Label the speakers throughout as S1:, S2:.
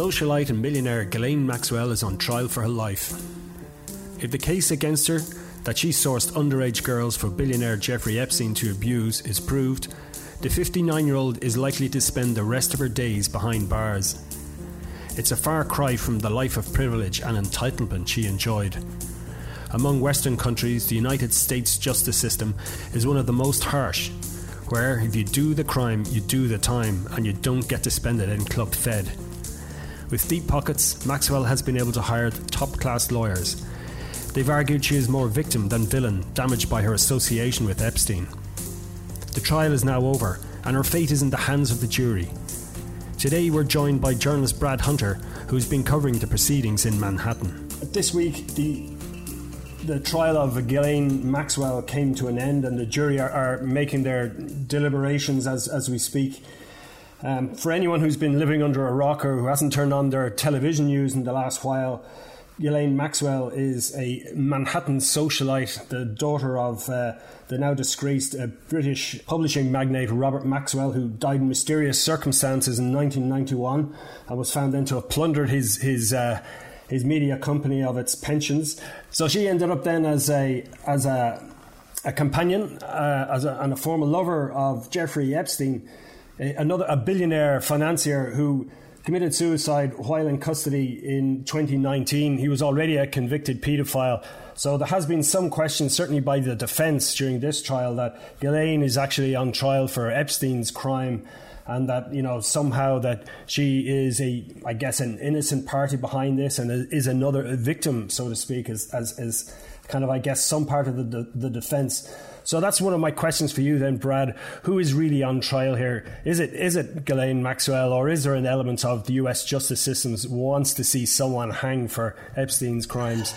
S1: Socialite and millionaire Ghislaine Maxwell is on trial for her life. If the case against her, that she sourced underage girls for billionaire Jeffrey Epstein to abuse, is proved, the 59 year old is likely to spend the rest of her days behind bars. It's a far cry from the life of privilege and entitlement she enjoyed. Among Western countries, the United States justice system is one of the most harsh, where if you do the crime, you do the time, and you don't get to spend it in Club Fed. With deep pockets, Maxwell has been able to hire top class lawyers. They've argued she is more victim than villain, damaged by her association with Epstein. The trial is now over, and her fate is in the hands of the jury. Today, we're joined by journalist Brad Hunter, who's been covering the proceedings in Manhattan.
S2: This week, the the trial of Ghislaine Maxwell came to an end, and the jury are, are making their deliberations as, as we speak. Um, for anyone who's been living under a rock or who hasn't turned on their television news in the last while, Ghislaine Maxwell is a Manhattan socialite, the daughter of uh, the now disgraced uh, British publishing magnate Robert Maxwell, who died in mysterious circumstances in 1991 and was found then to have plundered his his. Uh, his media company of its pensions. So she ended up then as a as a a companion, uh, as a, and a former lover of Jeffrey Epstein, another a billionaire financier who committed suicide while in custody in 2019. He was already a convicted paedophile. So there has been some questions, certainly by the defence during this trial, that Ghislaine is actually on trial for Epstein's crime and that you know somehow that she is a I guess an innocent party behind this and is another victim so to speak as as, as kind of I guess some part of the, the, the defense so that's one of my questions for you then Brad. Who is really on trial here? Is it is it Ghislaine Maxwell or is there an element of the US justice system wants to see someone hang for Epstein's crimes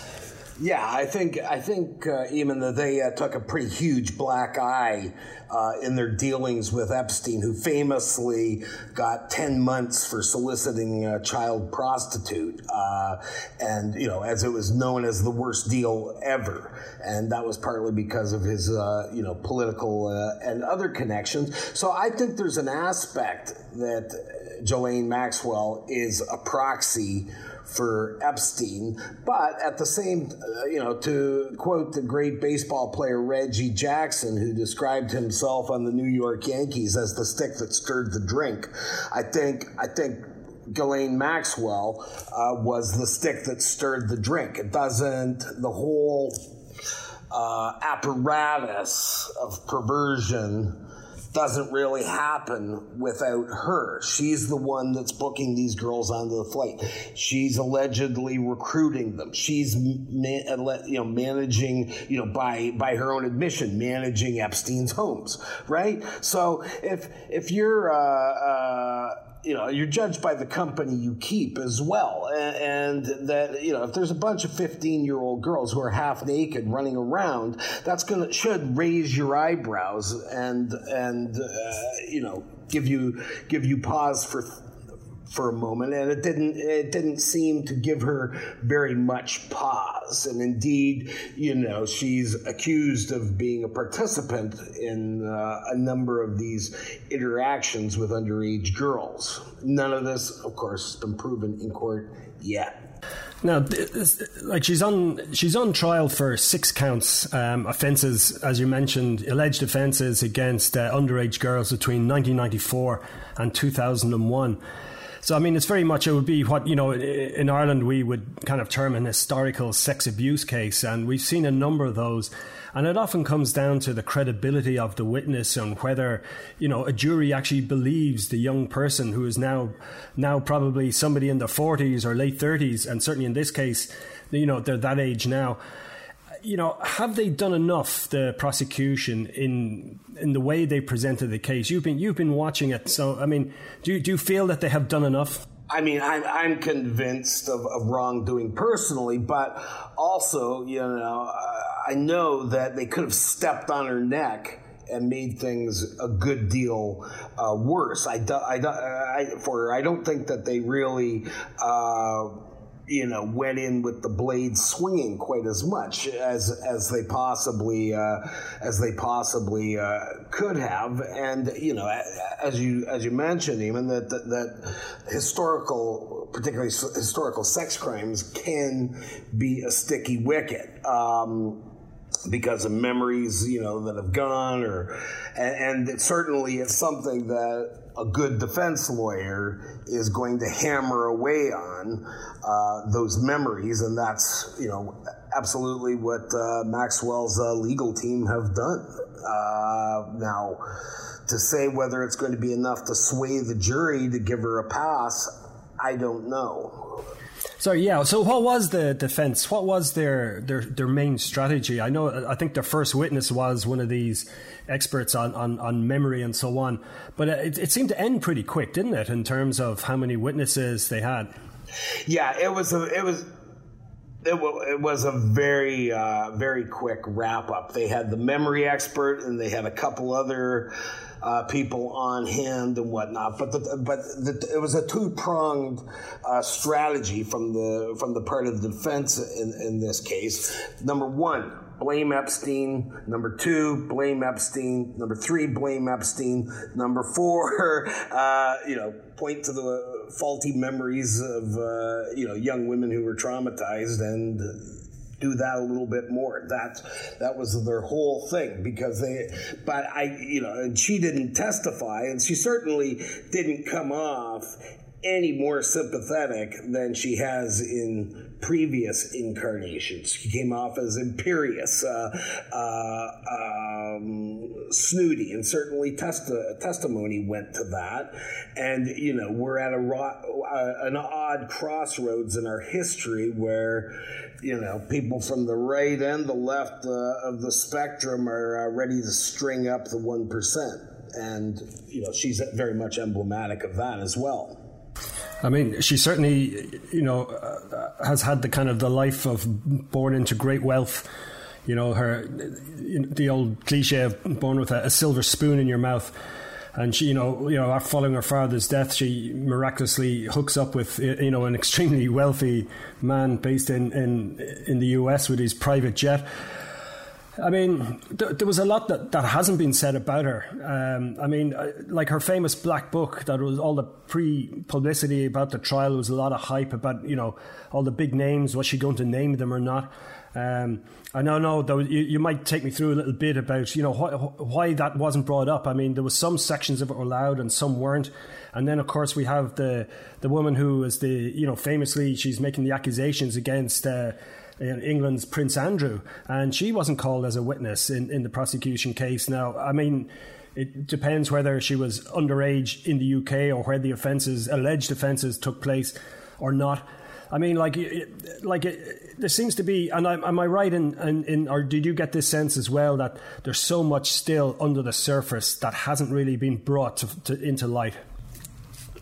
S3: yeah, I think I think uh, even that they uh, took a pretty huge black eye uh, in their dealings with Epstein, who famously got ten months for soliciting a child prostitute, uh, and you know, as it was known as the worst deal ever, and that was partly because of his uh, you know political uh, and other connections. So I think there's an aspect that Ghislaine Maxwell is a proxy for Epstein. But at the same, uh, you know, to quote the great baseball player Reggie Jackson, who described himself on the New York Yankees as the stick that stirred the drink, I think, I think Ghislaine Maxwell uh, was the stick that stirred the drink. It doesn't, the whole uh, apparatus of perversion doesn't really happen without her. She's the one that's booking these girls onto the flight. She's allegedly recruiting them. She's you know managing you know by by her own admission managing Epstein's homes, right? So if if you're uh, uh, you know you're judged by the company you keep as well. And, that you know if there's a bunch of 15 year old girls who are half naked running around that's gonna should raise your eyebrows and and uh, you know give you give you pause for for a moment, and it didn't it didn't seem to give her very much pause. And indeed, you know, she's accused of being a participant in uh, a number of these interactions with underage girls. None of this, of course, has been proven in court yet.
S1: Now, like she's on she's on trial for six counts um, offences, as you mentioned, alleged offences against uh, underage girls between 1994 and 2001. So, I mean, it's very much, it would be what, you know, in Ireland we would kind of term an historical sex abuse case. And we've seen a number of those. And it often comes down to the credibility of the witness and whether, you know, a jury actually believes the young person who is now, now probably somebody in their 40s or late 30s. And certainly in this case, you know, they're that age now you know, have they done enough the prosecution in in the way they presented the case? You've been you've been watching it, so I mean, do you, do you feel that they have done enough?
S3: I mean, I'm, I'm convinced of, of wrongdoing personally, but also, you know, I know that they could have stepped on her neck and made things a good deal uh, worse. I, do, I, do, I, for I don't think that they really. Uh, you know, went in with the blade swinging quite as much as as they possibly uh, as they possibly uh, could have. And you know, as you as you mentioned, even that that, that historical, particularly historical sex crimes, can be a sticky wicket. Um, because of memories, you know, that have gone, or and, and certainly it's something that a good defense lawyer is going to hammer away on uh, those memories, and that's you know absolutely what uh, Maxwell's uh, legal team have done. Uh, now, to say whether it's going to be enough to sway the jury to give her a pass, I don't know.
S2: So yeah, so what was the defense? What was their their their main strategy? I know I think their first witness was one of these experts on, on, on memory and so on, but it, it seemed to end pretty quick, didn't it, in terms of how many witnesses they had?
S3: Yeah, it was a, it was it, was a very uh, very quick wrap up. They had the memory expert and they had a couple other uh, people on hand and whatnot. But the, but the, it was a two pronged uh, strategy from the from the part of the defense in, in this case. Number one, blame Epstein. Number two, blame Epstein. Number three, blame Epstein. Number four, uh, you know, point to the faulty memories of uh, you know young women who were traumatized and do that a little bit more. That that was their whole thing because they. But I, you know, and she didn't testify, and she certainly didn't come off any more sympathetic than she has in previous incarnations. She came off as imperious, uh, uh, um, snooty, and certainly testi- testimony went to that. And, you know, we're at a ro- uh, an odd crossroads in our history where, you know, people from the right and the left uh, of the spectrum are uh, ready to string up the 1%. And, you know, she's very much emblematic of that as well.
S2: I mean, she certainly, you know, uh, has had the kind of the life of born into great wealth. You know, her the old cliche of born with a, a silver spoon in your mouth. And she, you know, you know, following her father's death, she miraculously hooks up with, you know, an extremely wealthy man based in in in the U.S. with his private jet I mean, th- there was a lot that, that hasn't been said about her. Um, I mean, uh, like her famous black book, that was all the pre publicity about the trial, There was a lot of hype about, you know, all the big names. Was she going to name them or not? Um, I don't know, though, you, you, might take me through a little bit about, you know, wh- why that wasn't brought up. I mean, there was some sections of it were allowed and some weren't. And then, of course, we have the, the woman who is the, you know, famously, she's making the accusations against. Uh, England's Prince Andrew, and she wasn't called as a witness in, in the prosecution case. Now, I mean, it depends whether she was underage in the UK or where the offences, alleged offences, took place or not. I mean, like, like it, there seems to be, and I, am I right in, in, in, or did you get this sense as well that there's so much still under the surface that hasn't really been brought to, to, into light?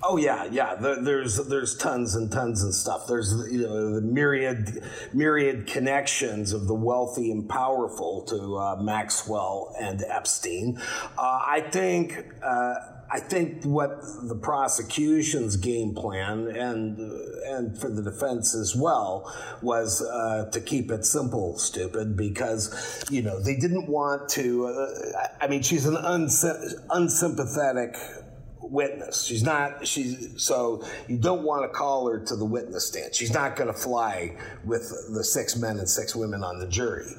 S3: Oh yeah, yeah. there's there's tons and tons and stuff. There's you know the myriad myriad connections of the wealthy and powerful to uh, Maxwell and Epstein. Uh, I think. Uh, I think what the prosecution's game plan and and for the defense as well was uh, to keep it simple, stupid, because you know they didn't want to. Uh, I mean, she's an unsympathetic witness. She's not. She's so you don't want to call her to the witness stand. She's not going to fly with the six men and six women on the jury.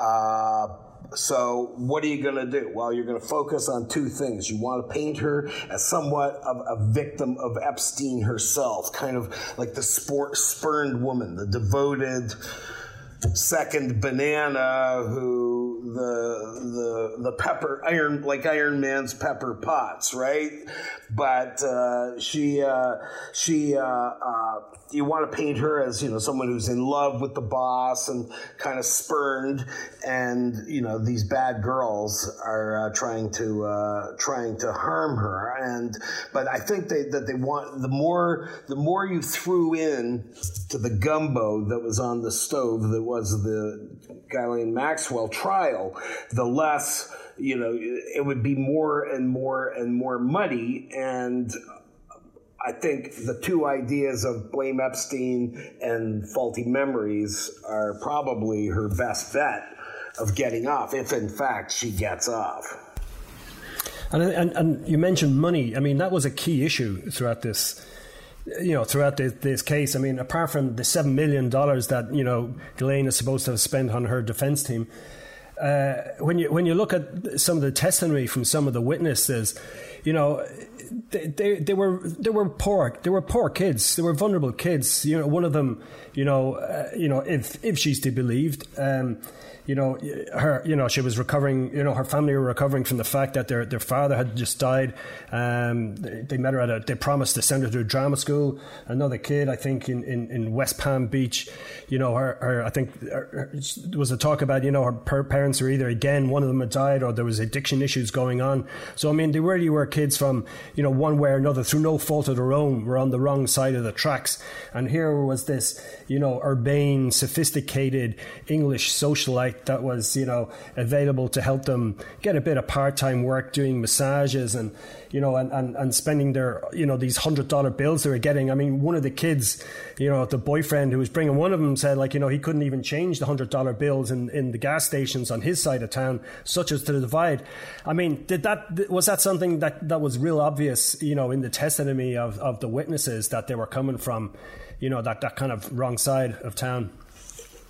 S3: Uh, so what are you going to do? Well, you're going to focus on two things. You want to paint her as somewhat of a victim of Epstein herself, kind of like the sport, spurned woman, the devoted second banana who the the the pepper iron like Iron Man's Pepper Potts, right? But uh, she uh, she uh, you want to paint her as you know someone who's in love with the boss and kind of spurned, and you know these bad girls are uh, trying to uh, trying to harm her. And but I think they, that they want the more the more you threw in to the gumbo that was on the stove that was the Ghislaine Maxwell trial, the less you know it would be more and more and more muddy and I think the two ideas of blame Epstein and faulty memories are probably her best bet of getting off, if in fact she gets off.
S2: And, and, and you mentioned money. I mean, that was a key issue throughout this you know, throughout this, this, case. I mean, apart from the seven million dollars that you know Ghislaine is supposed to have spent on her defense team, uh, when you when you look at some of the testimony from some of the witnesses, you know, they, they, they were they were poor they were poor kids they were vulnerable kids. You know, one of them, you know, uh, you know, if if she's to be believed. Um, you know, her, you know, she was recovering, you know, her family were recovering from the fact that their, their father had just died. Um, they, they, met her at a, they promised to send her to a drama school. Another kid, I think, in, in, in West Palm Beach, you know, her, her I think her, there was a talk about, you know, her parents were either again, one of them had died or there was addiction issues going on. So, I mean, they really were kids from, you know, one way or another through no fault of their own, were on the wrong side of the tracks. And here was this, you know, urbane, sophisticated English socialite that was, you know, available to help them get a bit of part time work doing massages and, you know, and, and, and spending their, you know, these hundred dollar bills they were getting. I mean, one of the kids, you know, the boyfriend who was bringing one of them said, like, you know, he couldn't even change the hundred dollar bills in, in the gas stations on his side of town, such as to the divide. I mean, did that, was that something that, that was real obvious, you know, in the testimony of, of the witnesses that they were coming from, you know, that, that kind of wrong side of town?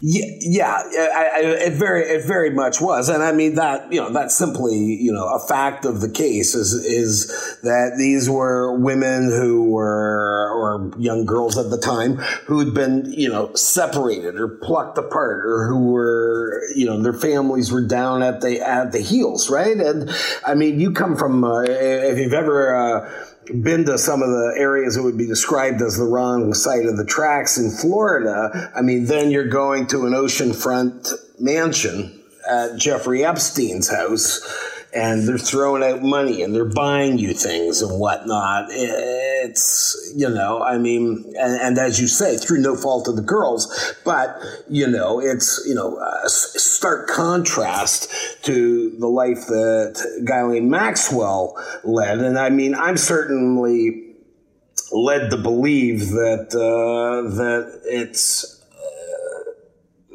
S3: Yeah, yeah, I, I, it very, it very much was, and I mean that, you know, that's simply, you know, a fact of the case is is that these were women who were, or young girls at the time, who had been, you know, separated or plucked apart, or who were, you know, their families were down at the at the heels, right? And I mean, you come from, uh, if you've ever. Uh, been to some of the areas that would be described as the wrong side of the tracks in Florida, I mean, then you're going to an oceanfront mansion at Jeffrey Epstein's house and they're throwing out money and they're buying you things and whatnot. It's, you know, I mean, and, and as you say, through no fault of the girls, but, you know, it's, you know, a stark contrast to the life that Ghislaine Maxwell led. And I mean, I'm certainly led to believe that, uh, that it's, uh,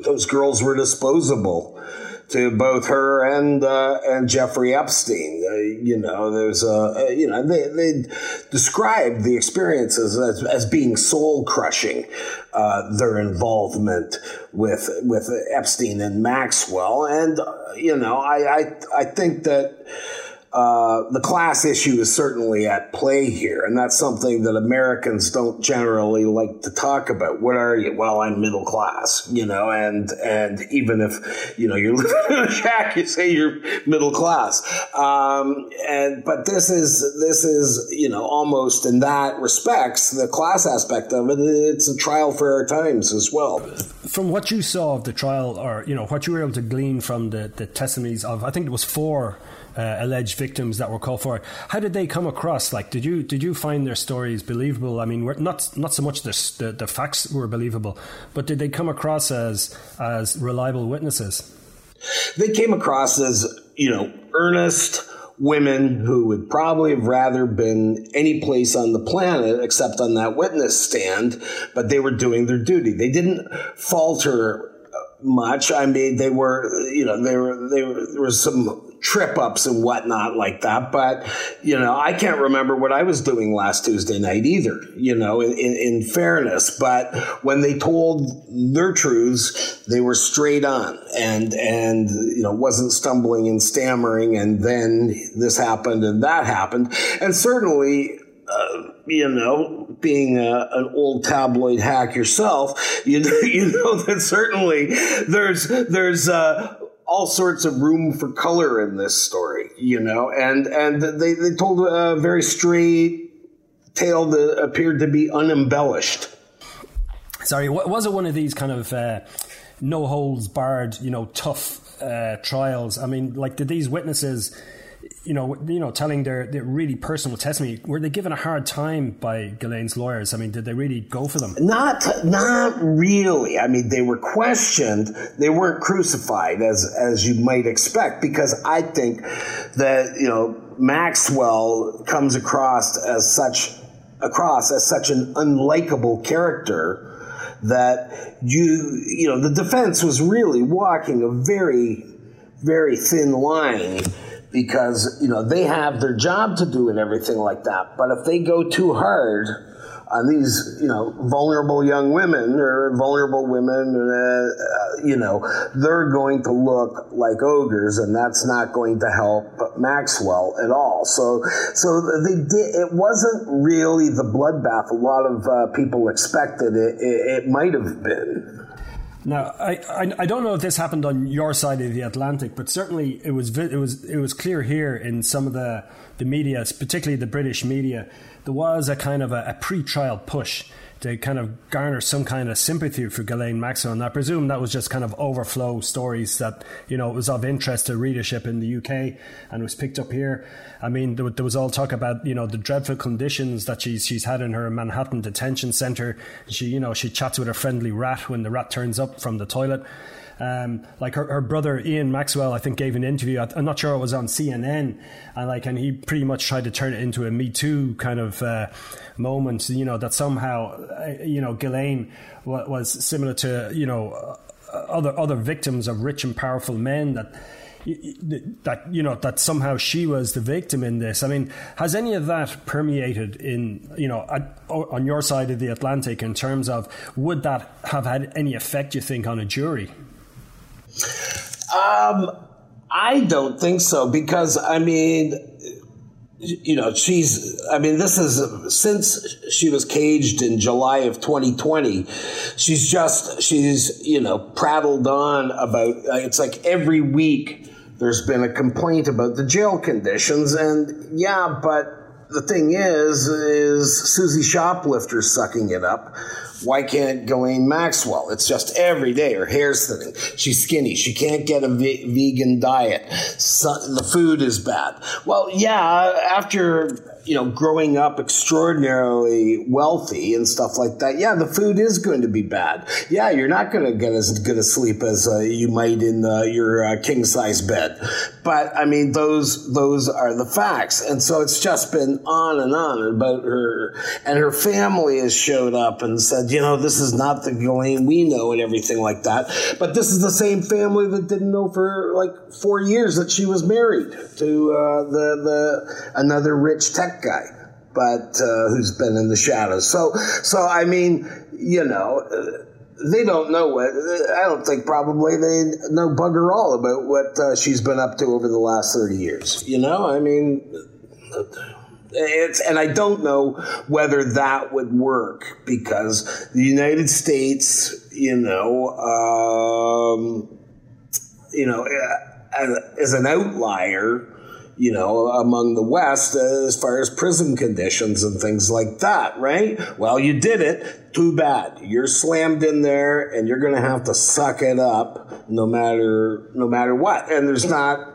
S3: those girls were disposable to both her and uh, and Jeffrey Epstein. Uh, you know, there's a you know they they described the experiences as, as being soul crushing. Uh, their involvement with with Epstein and Maxwell, and uh, you know, I I, I think that uh, the class issue is certainly at play here, and that's something that Americans don't generally like to talk about. What are you? Well, I'm middle class, you know, and and even if you know you're living in a shack, you say you're middle class. Um, and but this is this is you know almost in that respects the class aspect of it. It's a trial for our times as well.
S2: From what you saw of the trial, or you know what you were able to glean from the the testimonies of, I think it was four uh, alleged victims that were called for. How did they come across? Like, did you did you find their stories believable? I mean, not not so much the, the, the facts were believable, but did they come across as as reliable witnesses?
S3: They came across as you know earnest women who would probably have rather been any place on the planet except on that witness stand, but they were doing their duty. They didn't falter much. I mean, they were, you know, they were, they were, there was some trip ups and whatnot like that. But, you know, I can't remember what I was doing last Tuesday night either, you know, in, in fairness. But when they told their truths, they were straight on and, and, you know, wasn't stumbling and stammering. And then this happened and that happened. And certainly, uh, you know, being a, an old tabloid hack yourself, you know, you know that certainly there's there's uh, all sorts of room for color in this story, you know, and and they, they told a very straight tale that appeared to be unembellished.
S2: Sorry, was it one of these kind of uh, no holds barred, you know, tough uh, trials? I mean, like, did these witnesses? You know, you know, telling their, their really personal testimony, were they given a hard time by Ghislaine's lawyers? I mean, did they really go for them?
S3: Not, not really. I mean, they were questioned. They weren't crucified as, as you might expect, because I think that, you know, Maxwell comes across as such across as such an unlikable character that you you know the defense was really walking a very very thin line because you know they have their job to do and everything like that but if they go too hard on these, you know, vulnerable young women or vulnerable women, uh, uh, you know, they're going to look like ogres, and that's not going to help Maxwell at all. So, so they did. It wasn't really the bloodbath a lot of uh, people expected. It, it, it might have been.
S2: Now, I, I, I don't know if this happened on your side of the Atlantic, but certainly it was it was it was clear here in some of the the media, particularly the British media, there was a kind of a, a pre-trial push to kind of garner some kind of sympathy for Ghislaine Maxwell. And I presume that was just kind of overflow stories that, you know, it was of interest to readership in the UK and was picked up here. I mean, there, there was all talk about, you know, the dreadful conditions that she's, she's had in her Manhattan detention center. She, you know, she chats with a friendly rat when the rat turns up from the toilet. Um, like her, her brother Ian Maxwell, I think, gave an interview. I'm not sure it was on CNN, and like, and he pretty much tried to turn it into a Me Too kind of uh, moment. You know that somehow, uh, you know, Ghislaine was similar to you know uh, other other victims of rich and powerful men that that you know that somehow she was the victim in this. I mean, has any of that permeated in you know on your side of the Atlantic in terms of would that have had any effect? You think on a jury?
S3: Um, I don't think so because I mean, you know, she's. I mean, this is since she was caged in July of 2020. She's just she's you know prattled on about. It's like every week there's been a complaint about the jail conditions, and yeah, but the thing is, is Susie Shoplifter sucking it up why can't Ghislaine Maxwell? It's just every day her hair's thinning. She's skinny. She can't get a vegan diet. So, the food is bad. Well, yeah, after you know, growing up extraordinarily wealthy and stuff like that, yeah, the food is going to be bad. Yeah, you're not going to get as good a sleep as uh, you might in uh, your uh, king size bed. But I mean, those those are the facts, and so it's just been on and on about her, and her family has showed up and said, you know, this is not the Ghislaine we know and everything like that. But this is the same family that didn't know for like four years that she was married to uh, the the another rich tech guy, but uh, who's been in the shadows. So, so I mean, you know, uh, they don't know what. I don't think probably they know bugger all about what uh, she's been up to over the last thirty years. You know, I mean. It's, and I don't know whether that would work because the United States, you know, um, you know, uh, as an outlier, you know, among the West as far as prison conditions and things like that, right? Well, you did it. Too bad. You're slammed in there and you're going to have to suck it up no matter no matter what. And there's not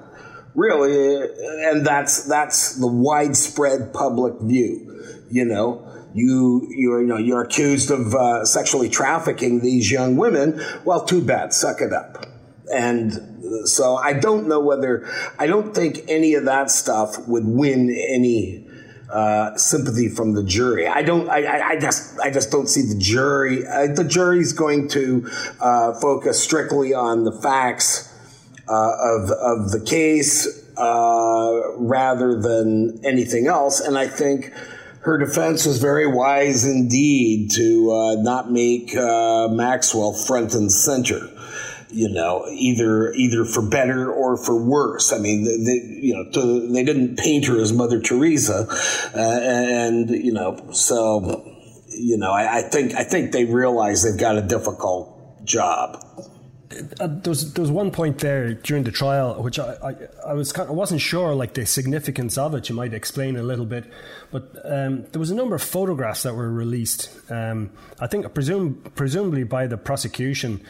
S3: really and that's that's the widespread public view, you know you you're you know you're accused of uh, sexually trafficking these young women. Well, too bad. Suck it up. And so I don't know whether I don't think any of that stuff would win any uh, sympathy from the jury. I don't. I, I, just. I just don't see the jury. Uh, the jury's going to uh, focus strictly on the facts uh, of of the case uh, rather than anything else. And I think her defense was very wise indeed to uh, not make Maxwell front and center you know, either either for better or for worse. I mean, they, you know, to, they didn't paint her as Mother Teresa, uh, and you know, so you know, I, I, think I think they realize they've got a difficult job.
S2: Uh, there, was, there was one point there during the trial which I, I, I was kind of, I wasn't sure like the significance of it. You might explain a little bit, but um, there was a number of photographs that were released. Um, I think presume presumably by the prosecution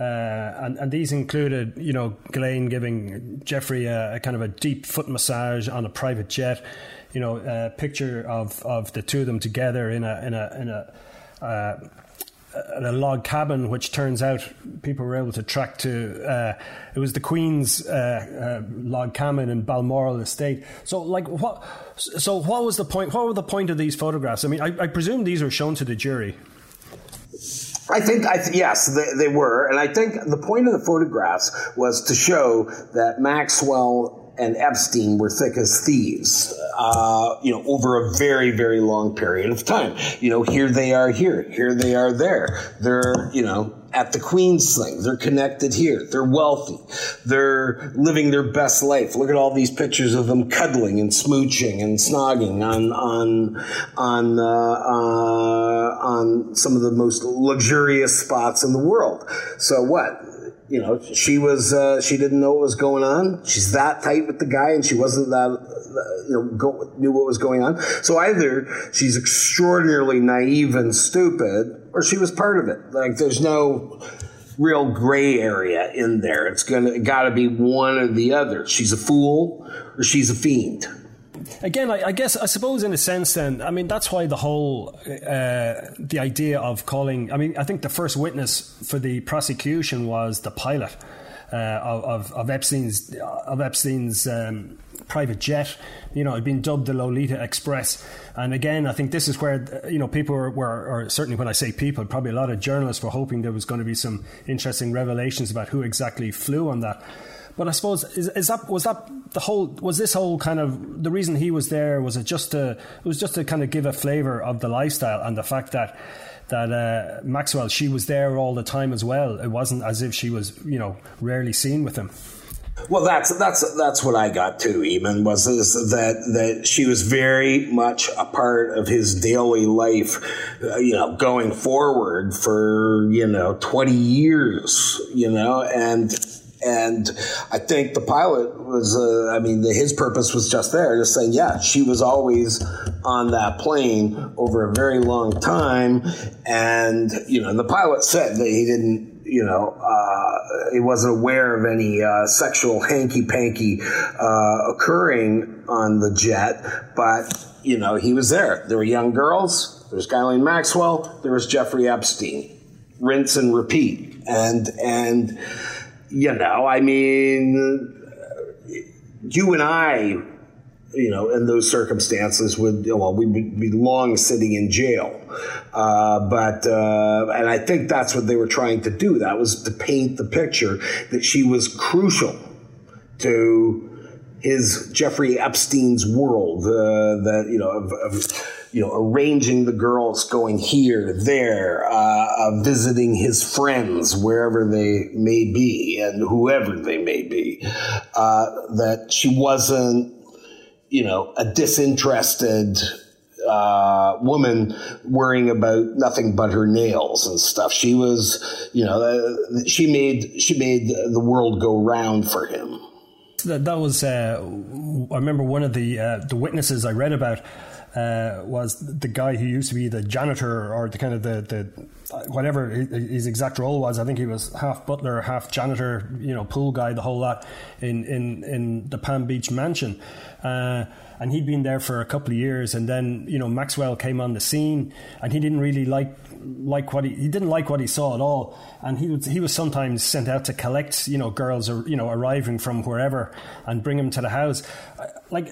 S2: uh, and, and, these included, you know, Ghislaine giving Jeffrey a, a, kind of a deep foot massage on a private jet. You know, a picture of, of the two of them together in a in a in a uh, a log cabin, which turns out people were able to track to. Uh, it was the Queen's uh, uh, log cabin in Balmoral Estate. So, like, what? So, what was the point? What were the point of these photographs? I mean, I, I presume these were shown to the jury.
S3: I think, I th- yes, they, they, were. And I think the point of the photographs was to show that Maxwell and Epstein were thick as thieves, uh, you know, over a very, very long period of time. You know, here they are here, here they are there. They're, you know, at the Queen's thing. They're connected here. They're wealthy. They're living their best life. Look at all these pictures of them cuddling and smooching and snogging on on on uh, uh, on some of the most luxurious spots in the world. So what? You know, she was uh, she didn't know what was going on. She's that tight with the guy, and she wasn't that uh, you know go, knew what was going on. So either she's extraordinarily naive and stupid, or she was part of it. Like there's no real gray area in there. It's gonna got to be one or the other. She's a fool or she's a fiend
S2: again, I, I, guess I suppose in a sense, then I mean that's why the whole uh, the idea of calling. I mean, I think the first witness for the prosecution was the pilot uh, of, of Epstein's of Epstein's. Um, private jet. You know, it had been dubbed the Lolita Express. And again, I think this is where, you know, people were, were, or certainly when I say people, probably a lot of journalists were hoping there was going to be some interesting revelations about who exactly flew on that. But I suppose is, is that was that the whole was this whole kind of the reason he was there was it just to it was just to kind of give a flavour of the lifestyle and the fact that that uh, Maxwell she was there all the time as well. It wasn't as if she was you know rarely seen with him.
S3: Well, that's that's that's what I got too. Eamon was that that she was very much a part of his daily life, uh, you know, going forward for you know twenty years, you know, and and I think the pilot was, uh, I mean, the, his purpose was just there, just saying, yeah, she was always on that plane over a very long time. And, you know, the pilot said that he didn't, you know, uh, he wasn't aware of any uh, sexual hanky panky uh, occurring on the jet, but, you know, he was there. There were young girls, there was Ghislaine Maxwell, there was Jeffrey Epstein. Rinse and repeat. And, and, you know, I mean, you and I, you know, in those circumstances would, well, we would be long sitting in jail. Uh, but, uh, and I think that's what they were trying to do. That was to paint the picture that she was crucial to his Jeffrey Epstein's world, uh, that, you know, of, of you know, arranging the girls going here, there, uh, uh, visiting his friends wherever they may be and whoever they may be. Uh, that she wasn't, you know, a disinterested uh, woman worrying about nothing but her nails and stuff. She was, you know, uh, she made she made the world go round for him.
S2: That, that was, uh, I remember one of the the witnesses I read about uh, was the guy who used to be the janitor or the kind of the, the whatever his exact role was. I think he was half butler, half janitor, you know, pool guy, the whole lot in, in, in the Palm Beach mansion. Uh, and he'd been there for a couple of years, and then you know Maxwell came on the scene, and he didn't really like like what he he didn't like what he saw at all, and he was he was sometimes sent out to collect you know girls or you know arriving from wherever and bring them to the house, like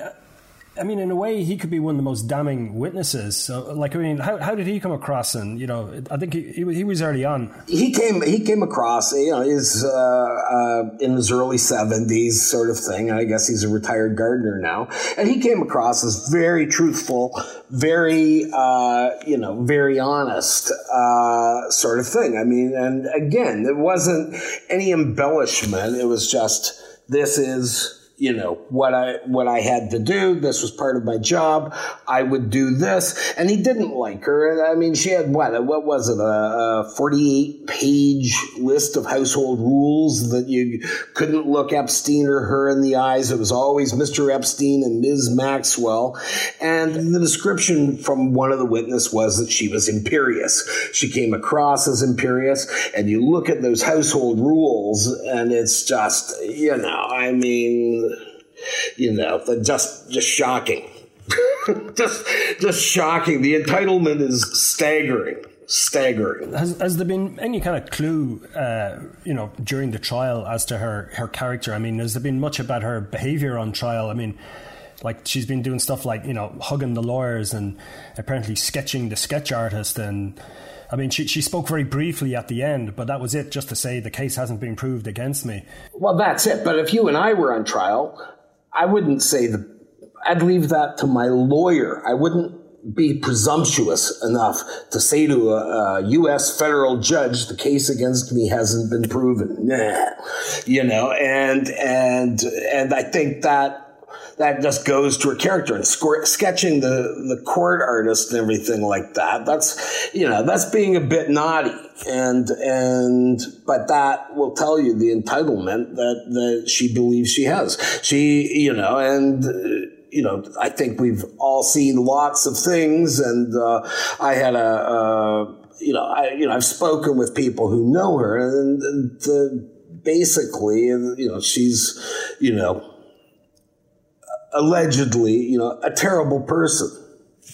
S2: I mean, in a way, he could be one of the most damning witnesses. So, like, I mean, how, how did he come across? And you know, I think he, he, was early on.
S3: He came he came across, you know, he's uh, uh, in his early seventies, sort of thing. I guess he's a retired gardener now, and he came across as very truthful, very uh, you know, very honest, uh, sort of thing. I mean, and again, it wasn't any embellishment. It was just this is you know what I what I had to do. This was part of my job. I would do this, and he didn't like her. I mean, she had what what was it a, a forty eight page list of household rules that you couldn't look Epstein or her in the eyes. It was always Mr. Epstein and Ms. Maxwell, and the description from one of the witnesses was that she was imperious. She came across as imperious, and you look at those household rules, and it's just you know, I mean you know, just just shocking. just just shocking. The entitlement is staggering. staggering.
S2: Has, has there been any kind of clue, uh, you know, during the trial as to her, her character? I mean, has there been much about her behavior on trial? I mean, like she's been doing stuff like you know hugging the lawyers and apparently sketching the sketch artist and I mean she she spoke very briefly at the end but that was it just to say the case hasn't been proved against me.
S3: Well that's it but if you and I were on trial I wouldn't say the I'd leave that to my lawyer. I wouldn't be presumptuous enough to say to a, a, U.S. federal judge, the case against me hasn't been proven. Nah, you know, and and and I think that that just goes to her character and score, sketching the the court artist and everything like that. That's you know that's being a bit naughty and and but that will tell you the entitlement that that she believes she has. She you know and. Uh, you know, I think we've all seen lots of things, and uh, I had a, a, you know, I, you know, I've spoken with people who know her, and, and uh, basically, you know, she's, you know, allegedly, you know, a terrible person.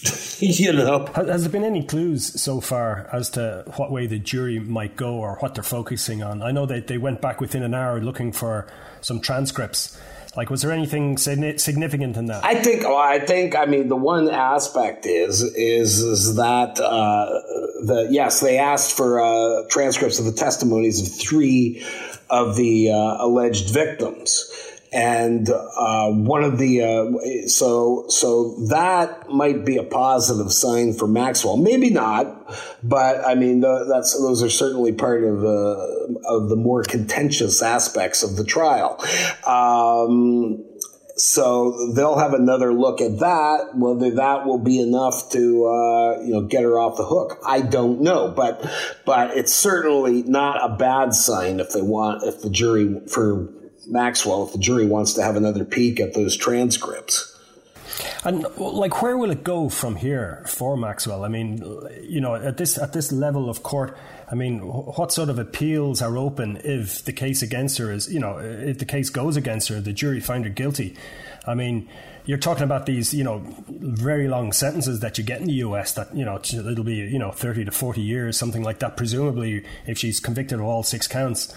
S3: you know.
S2: Has there been any clues so far as to what way the jury might go or what they're focusing on? I know that they went back within an hour looking for some transcripts. Like, was there anything significant in that?
S3: I think. Well, I think. I mean, the one aspect is is, is that uh, the yes, they asked for uh, transcripts of the testimonies of three of the uh, alleged victims and uh, one of the uh, so so that might be a positive sign for Maxwell. Maybe not, but I mean the, that's those are certainly part of uh, of the more contentious aspects of the trial. Um, so they'll have another look at that. Whether that will be enough to uh, you know get her off the hook, I don't know. But but it's certainly not a bad sign if they want if the jury for Maxwell if the jury wants to have another peek at those transcripts.
S2: And like, where will it go from here for Maxwell? I mean, you know, at this at this level of court, I mean, what sort of appeals are open if the case against her is, you know, if the case goes against her, the jury find her guilty? I mean, you're talking about these, you know, very long sentences that you get in the US that, you know, it'll be, you know, 30 to 40 years, something like that, presumably, if she's convicted of all six counts.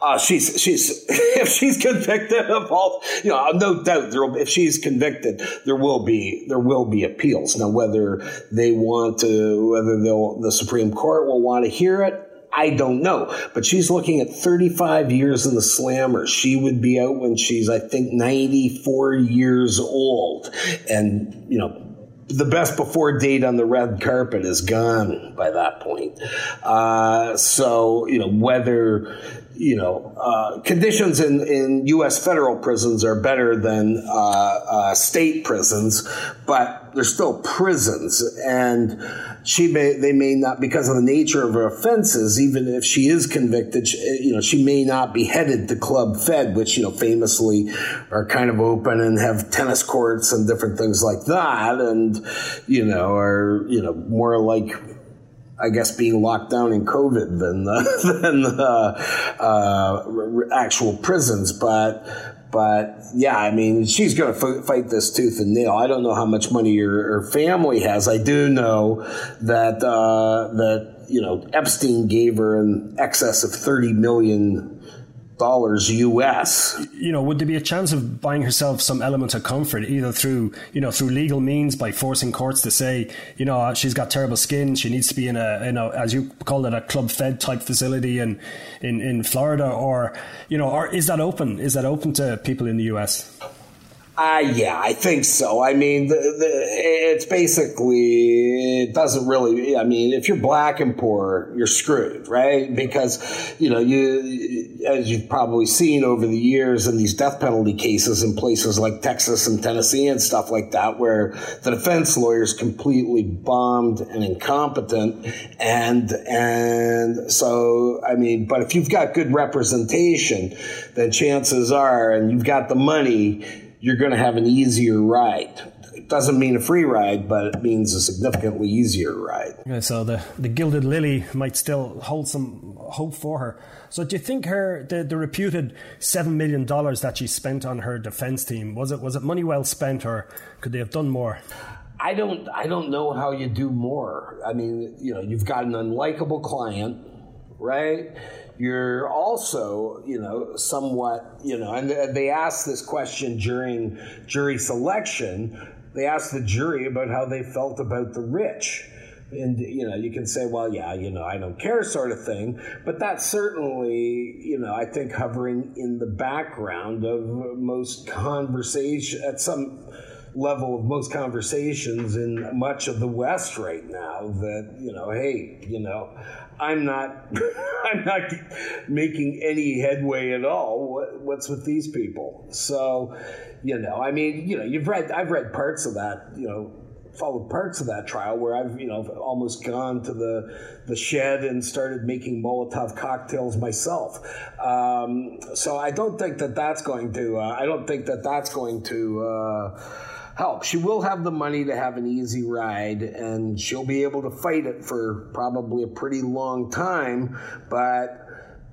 S3: Uh, she's she's if she's convicted of all you know no doubt there if she's convicted there will be there will be appeals. Now whether they want to whether they'll the Supreme Court will want to hear it I don't know. But she's looking at 35 years in the slammer. She would be out when she's I think 94 years old. And you know the best before date on the red carpet is gone by that point. Uh, so, you know, whether you know, uh, conditions in, in U.S. federal prisons are better than uh, uh, state prisons, but they're still prisons, and she may they may not because of the nature of her offenses. Even if she is convicted, she, you know, she may not be headed to Club Fed, which you know famously are kind of open and have tennis courts and different things like that, and you know are you know more like I guess being locked down in COVID than the, than the uh, actual prisons. But but yeah, I mean, she's going to f- fight this tooth and nail. I don't know how much money her, her family has. I do know that uh, that you know Epstein gave her an excess of thirty million dollars US.
S2: You know, would there be a chance of buying herself some element of comfort, either through you know through legal means by forcing courts to say, you know, she's got terrible skin, she needs to be in a you know as you call it a club fed type facility in in in Florida, or you know, or is that open? Is that open to people in the US?
S3: Uh, yeah, I think so. I mean, the, the, it's basically, it doesn't really, I mean, if you're black and poor, you're screwed, right? Because, you know, you, as you've probably seen over the years in these death penalty cases in places like Texas and Tennessee and stuff like that, where the defense lawyers completely bombed and incompetent. And, and so, I mean, but if you've got good representation, then chances are, and you've got the money, you're going to have an easier ride. It doesn't mean a free ride, but it means a significantly easier ride.
S2: Yeah, so the, the gilded lily might still hold some hope for her. So do you think her the, the reputed seven million dollars that she spent on her defense team was it was it money well spent or could they have done more?
S3: I don't I don't know how you do more. I mean, you know, you've got an unlikable client, right? You're also, you know, somewhat, you know, and they asked this question during jury selection. They asked the jury about how they felt about the rich and you know you can say well yeah you know i don't care sort of thing but that's certainly you know i think hovering in the background of most conversation at some level of most conversations in much of the west right now that you know hey you know i'm not i'm not making any headway at all what, what's with these people so you know i mean you know you've read i've read parts of that you know followed parts of that trial where I've you know almost gone to the the shed and started making Molotov cocktails myself. Um, so I don't think that that's going to uh, I don't think that that's going to. Uh, help. She will have the money to have an easy ride, and she'll be able to fight it for probably a pretty long time. But,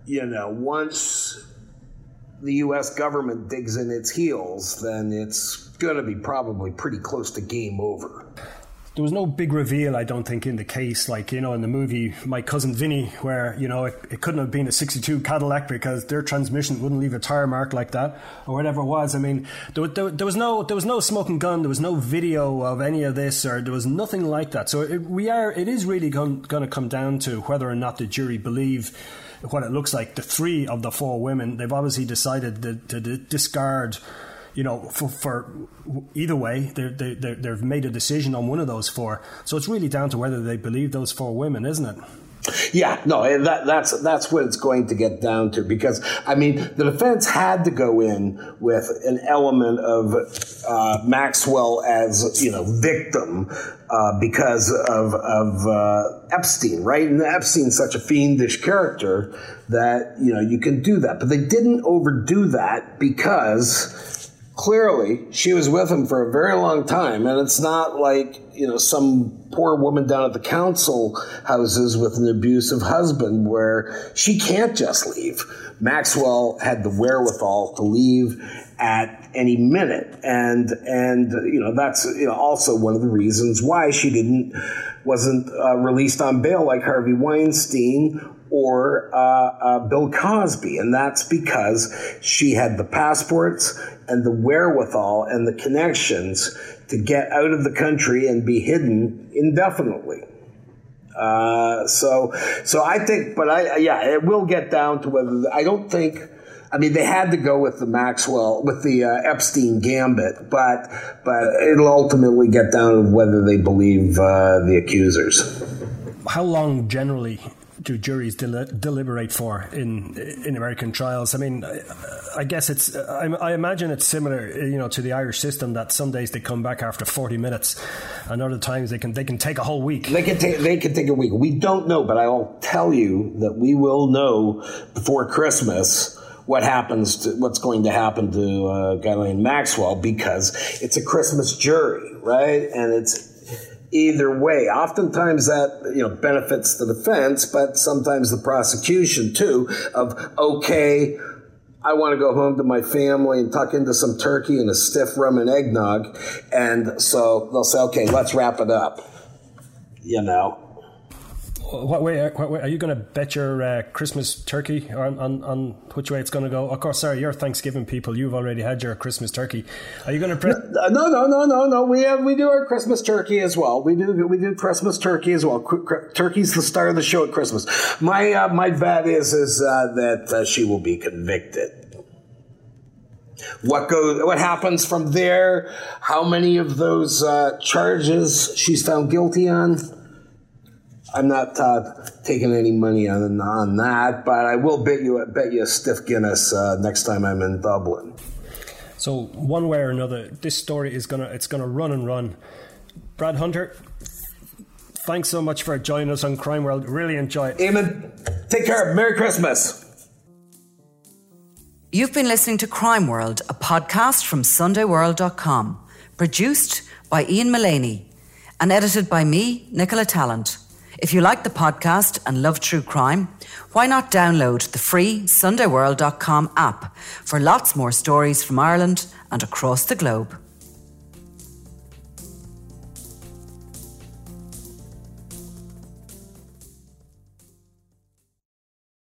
S3: you know, once the U.S. government digs in its heels, then it's going to be probably pretty close to game over
S2: there was no big reveal, I don't think, in the case, like, you know, in the movie My Cousin Vinny, where, you know, it, it, couldn't have been a 62 Cadillac because their transmission wouldn't leave a tire mark like that, or whatever it was. I mean, there, there, there was no there was no smoking gun, there was no video of any of this, or there was nothing like that. So it, we are, it is really going to come down to whether or not the jury believe what it looks like. The three of the four women, they've obviously decided to, to discard you know, for, for either way, they they they've made a decision on one of those four. So it's really down to whether they believe those four women, isn't it?
S3: Yeah, no, that, that's that's what it's going to get down to because I mean the defense had to go in with an element of uh, Maxwell as you know victim uh, because of of uh, Epstein, right? And Epstein's such a fiendish character that you know you can do that, but they didn't overdo that because clearly she was with him for a very long time and it's not like you know some poor woman down at the council houses with an abusive husband where she can't just leave. Maxwell had the wherewithal to leave at any minute and and you know that's you know also one of the reasons why she didn't wasn't uh, released on bail like harvey weinstein or uh, uh, Bill Cosby. And that's because she had the passports and the wherewithal and the connections to get out of the country and be hidden indefinitely. Uh, so, so I think, but I, yeah, it will get down to whether I don't think. I mean, they had to go with the Maxwell, with the uh, Epstein gambit, but but it'll ultimately get down to whether they believe uh, the accusers.
S2: How long generally do juries del- deliberate for in in American trials? I mean, I, guess it's I, I, imagine it's similar, you know, to the Irish system that some days they come back after forty minutes, and other times they can they can take a whole week.
S3: They can take they can take a week. We don't know, but I'll tell you that we will know before Christmas what happens to what's going to happen to uh, Ghislaine Maxwell because it's a Christmas jury, right? And it's either way. Oftentimes that you know benefits the defense, but sometimes the prosecution too. Of okay, I want to go home to my family and tuck into some turkey and a stiff rum and eggnog, and so they'll say, okay, let's wrap it up. You know,
S2: what way, what way are you going to bet your uh, Christmas turkey on, on, on, which way it's going to go? Of course, sorry, you're Thanksgiving people. You've already had your Christmas turkey. Are you going to? Pre-
S3: no, no, no, no, no. We have we do our Christmas turkey as well. We do we do Christmas turkey as well. Turkey's the star of the show at Christmas. My uh, my bet is is uh, that uh, she will be convicted. What goes? What happens from there? How many of those uh, charges she's found guilty on? I'm not uh, taking any money on on that, but I will bet you bet you a stiff Guinness uh, next time I'm in Dublin.
S2: So one way or another, this story is gonna it's gonna run and run. Brad Hunter, thanks so much for joining us on Crime World. Really enjoy it.
S3: Eamon, take care. Merry Christmas.
S4: You've been listening to Crime World, a podcast from SundayWorld.com, produced by Ian Mullaney and edited by me, Nicola Tallant. If you like the podcast and love true crime, why not download the free SundayWorld.com app for lots more stories from Ireland and across the globe?